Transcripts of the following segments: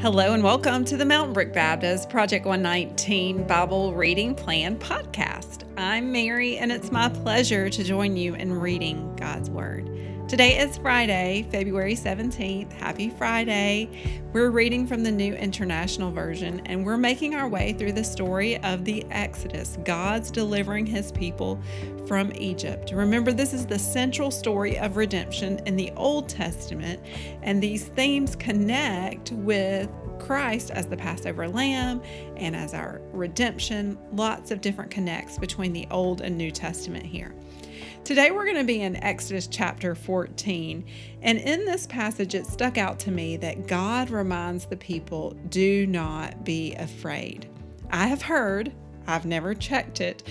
Hello and welcome to the Mountain Brook Baptist Project 119 Bible Reading Plan podcast. I'm Mary, and it's my pleasure to join you in reading God's Word. Today is Friday, February 17th. Happy Friday. We're reading from the New International Version, and we're making our way through the story of the Exodus, God's delivering his people from Egypt. Remember, this is the central story of redemption in the Old Testament, and these themes connect with Christ as the Passover lamb and as our redemption. Lots of different connects between the Old and New Testament here. Today we're going to be in Exodus chapter 14. And in this passage, it stuck out to me that God reminds the people do not be afraid. I have heard, I've never checked it,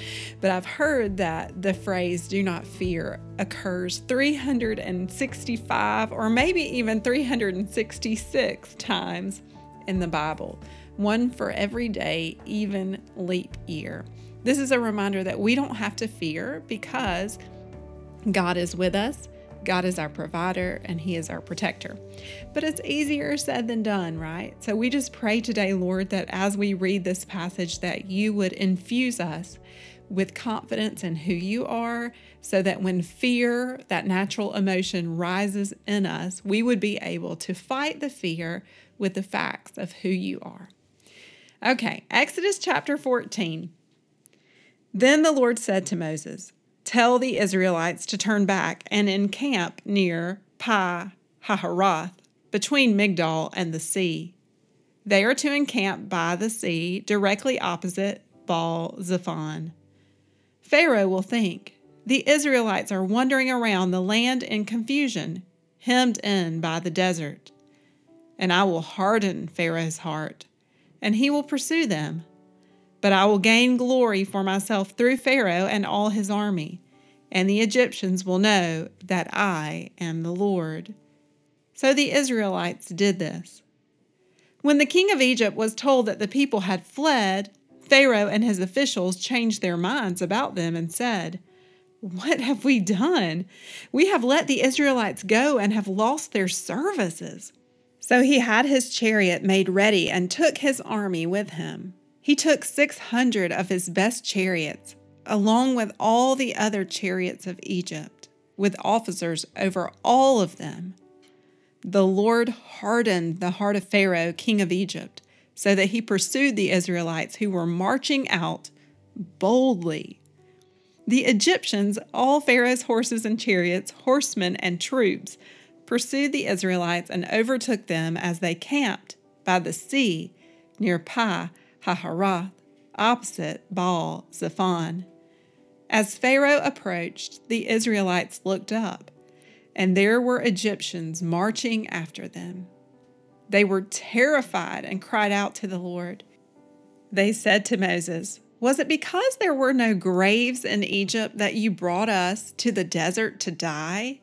but I've heard that the phrase do not fear occurs 365 or maybe even 366 times in the Bible, one for every day, even leap year. This is a reminder that we don't have to fear because God is with us. God is our provider and He is our protector. But it's easier said than done, right? So we just pray today, Lord, that as we read this passage, that you would infuse us with confidence in who you are, so that when fear, that natural emotion, rises in us, we would be able to fight the fear with the facts of who you are. Okay, Exodus chapter 14. Then the Lord said to Moses, Tell the Israelites to turn back and encamp near Pi Hahiroth, between Migdol and the sea. They are to encamp by the sea, directly opposite Baal Zephon. Pharaoh will think, the Israelites are wandering around the land in confusion, hemmed in by the desert. And I will harden Pharaoh's heart, and he will pursue them. But I will gain glory for myself through Pharaoh and all his army, and the Egyptians will know that I am the Lord. So the Israelites did this. When the king of Egypt was told that the people had fled, Pharaoh and his officials changed their minds about them and said, What have we done? We have let the Israelites go and have lost their services. So he had his chariot made ready and took his army with him. He took 600 of his best chariots, along with all the other chariots of Egypt, with officers over all of them. The Lord hardened the heart of Pharaoh, king of Egypt, so that he pursued the Israelites who were marching out boldly. The Egyptians, all Pharaoh's horses and chariots, horsemen and troops, pursued the Israelites and overtook them as they camped by the sea near Pi Hahiroth, opposite Baal Zephon. As Pharaoh approached, the Israelites looked up, and there were Egyptians marching after them. They were terrified and cried out to the Lord. They said to Moses, Was it because there were no graves in Egypt that you brought us to the desert to die?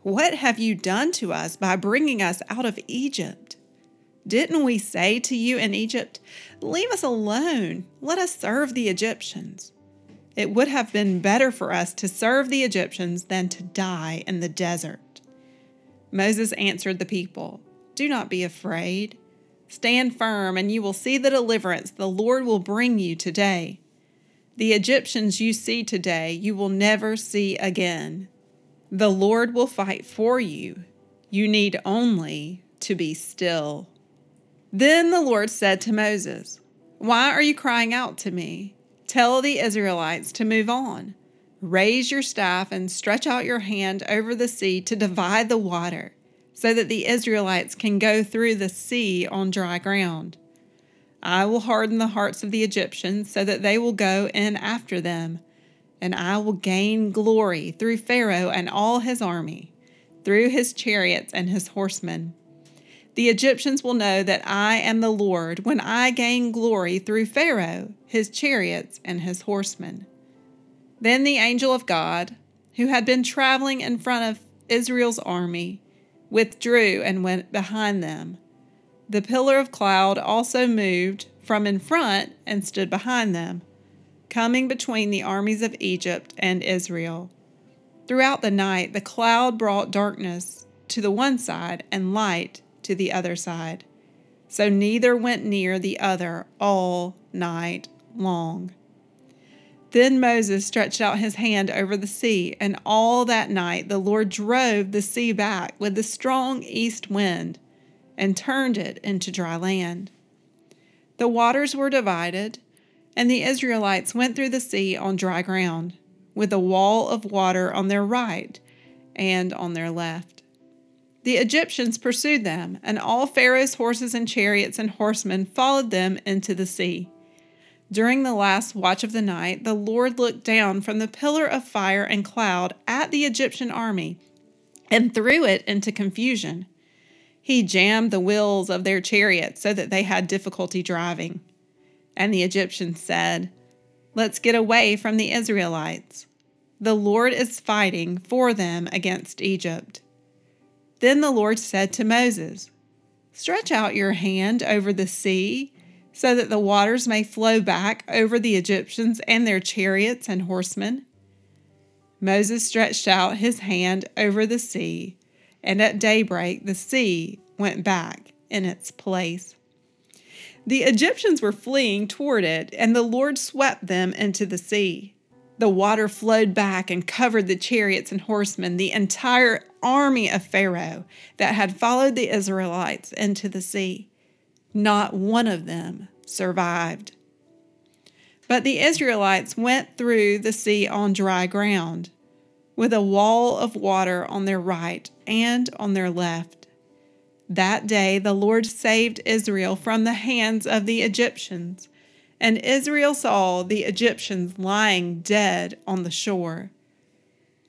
What have you done to us by bringing us out of Egypt? Didn't we say to you in Egypt, Leave us alone, let us serve the Egyptians? It would have been better for us to serve the Egyptians than to die in the desert. Moses answered the people, Do not be afraid. Stand firm, and you will see the deliverance the Lord will bring you today. The Egyptians you see today, you will never see again. The Lord will fight for you. You need only to be still. Then the Lord said to Moses, Why are you crying out to me? Tell the Israelites to move on. Raise your staff and stretch out your hand over the sea to divide the water, so that the Israelites can go through the sea on dry ground. I will harden the hearts of the Egyptians so that they will go in after them, and I will gain glory through Pharaoh and all his army, through his chariots and his horsemen. The Egyptians will know that I am the Lord when I gain glory through Pharaoh, his chariots, and his horsemen. Then the angel of God, who had been traveling in front of Israel's army, withdrew and went behind them. The pillar of cloud also moved from in front and stood behind them, coming between the armies of Egypt and Israel. Throughout the night, the cloud brought darkness to the one side and light to the other side, so neither went near the other all night long. Then Moses stretched out his hand over the sea, and all that night the Lord drove the sea back with the strong east wind and turned it into dry land. The waters were divided, and the Israelites went through the sea on dry ground, with a wall of water on their right and on their left. The Egyptians pursued them, and all Pharaoh's horses and chariots and horsemen followed them into the sea. During the last watch of the night, the Lord looked down from the pillar of fire and cloud at the Egyptian army and threw it into confusion. He jammed the wheels of their chariots so that they had difficulty driving. And the Egyptians said, Let's get away from the Israelites. The Lord is fighting for them against Egypt. Then the Lord said to Moses, Stretch out your hand over the sea, so that the waters may flow back over the Egyptians and their chariots and horsemen. Moses stretched out his hand over the sea, and at daybreak the sea went back in its place. The Egyptians were fleeing toward it, and the Lord swept them into the sea. The water flowed back and covered the chariots and horsemen, the entire army of Pharaoh that had followed the Israelites into the sea. Not one of them survived. But the Israelites went through the sea on dry ground, with a wall of water on their right and on their left. That day the Lord saved Israel from the hands of the Egyptians and Israel saw the Egyptians lying dead on the shore.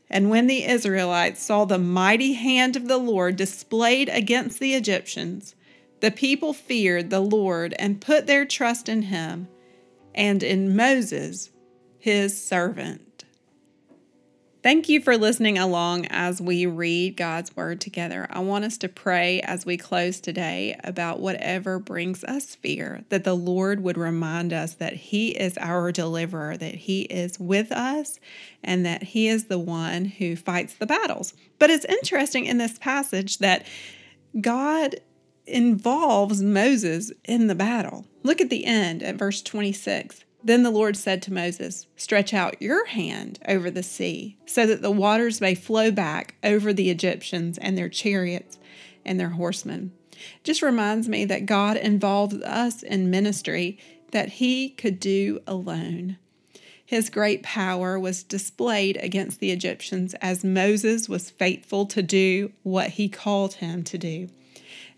And when the Israelites saw the mighty hand of the Lord displayed against the Egyptians, the people feared the Lord and put their trust in him and in Moses, his servant. Thank you for listening along as we read God's Word together. I want us to pray as we close today about whatever brings us fear, that the Lord would remind us that He is our deliverer, that He is with us, and that He is the one who fights the battles. But it's interesting in this passage that God involves Moses in the battle. Look at the end at verse 26. Then the Lord said to Moses, Stretch out your hand over the sea, so that the waters may flow back over the Egyptians and their chariots and their horsemen. Just reminds me that God involves us in ministry that He could do alone. His great power was displayed against the Egyptians as Moses was faithful to do what he called him to do.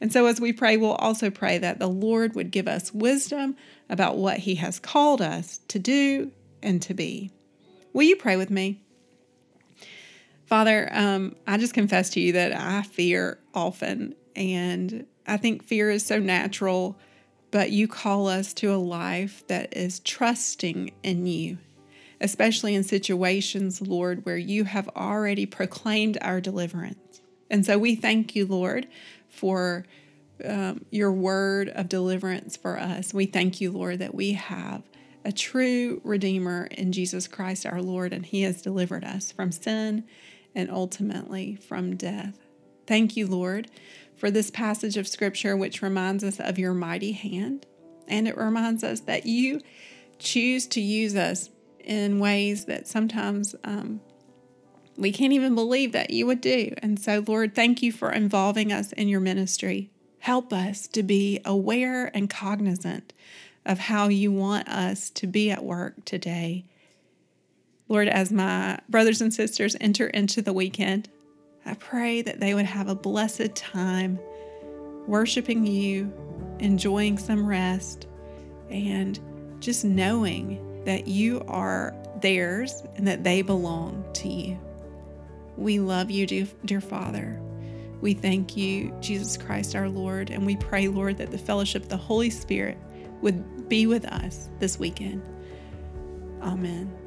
And so, as we pray, we'll also pray that the Lord would give us wisdom about what He has called us to do and to be. Will you pray with me? Father, um, I just confess to you that I fear often, and I think fear is so natural, but you call us to a life that is trusting in you, especially in situations, Lord, where you have already proclaimed our deliverance. And so we thank you, Lord, for um, your word of deliverance for us. We thank you, Lord, that we have a true Redeemer in Jesus Christ our Lord, and He has delivered us from sin and ultimately from death. Thank you, Lord, for this passage of Scripture, which reminds us of your mighty hand, and it reminds us that you choose to use us in ways that sometimes um, we can't even believe that you would do. And so, Lord, thank you for involving us in your ministry. Help us to be aware and cognizant of how you want us to be at work today. Lord, as my brothers and sisters enter into the weekend, I pray that they would have a blessed time worshiping you, enjoying some rest, and just knowing that you are theirs and that they belong to you. We love you, dear, Father. We thank you, Jesus Christ our Lord, and we pray, Lord, that the fellowship of the Holy Spirit would be with us this weekend. Amen.